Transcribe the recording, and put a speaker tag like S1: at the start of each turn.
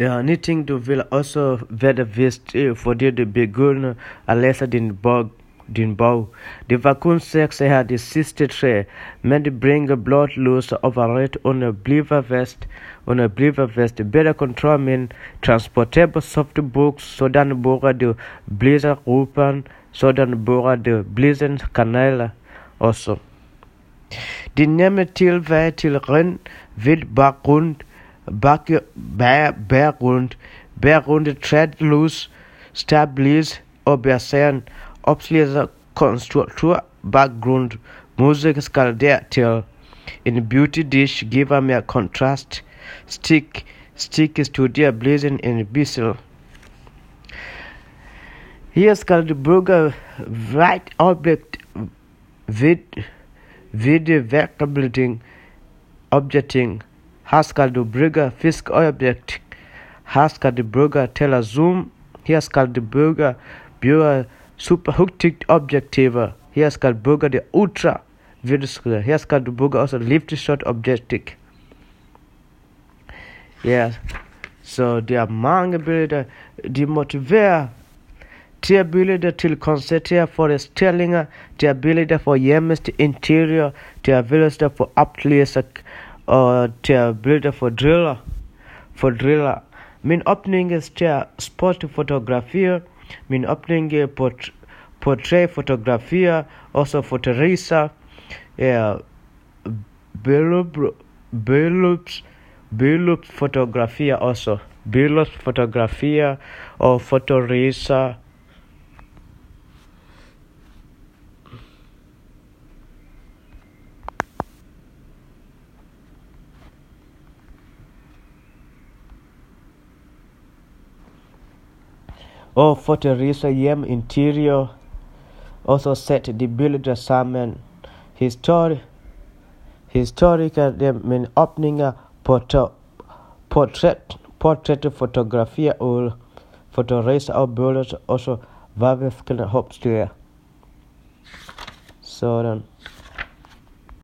S1: Ja, Knitting du vil også være vist, fordi du begynder at læse din bog. Din bog. Det var kun seks her de sidste tre, men det bringer blot lus overret under blivervest, under blivervest, bedre kontrol med transportable softbooks, sådan bruger du blizzard gruppen, sådan bruger du blizzard kanaler også. De nemme tilvej til ren vild baggrund, bakke, bær, bærgrund, bærgrund, trædlus, stabilis og baseret opslider konstruktur baggrund. Musik skal dertil. En beauty dish giver mere kontrast. Stick, stick studerer blæsen en bissel. Her skal du bruge right object ved, ved værkabiliteten objekting. Her skal du bruge fisk objekt. Her skal du bruge telezoom. Her skal du bruge bruge superhugtigt objektiver. Her skal du bruge det ultra vidskede. Her skal du bruge også lift shot objective. Ja, så der er mange billeder, de motiverer til er billeder til koncerter, forestillinger, til er billeder for hjemmets interiør, til er billeder for oplevelser, og til er billeder for driller. For driller. Min åbning er til sportfotografier, min åbning er port portrætfotografier, også fotoreser, ja, billupsfotografier billupsfotografier også, billupsfotografier og fotoreser. og fotoreser hjem interiør, også sætte de billeder sammen. Histori historiker dem med åbninger portræt, portrætfotografier og fotoreser og billeder også hvad vi skal opstyre. Sådan.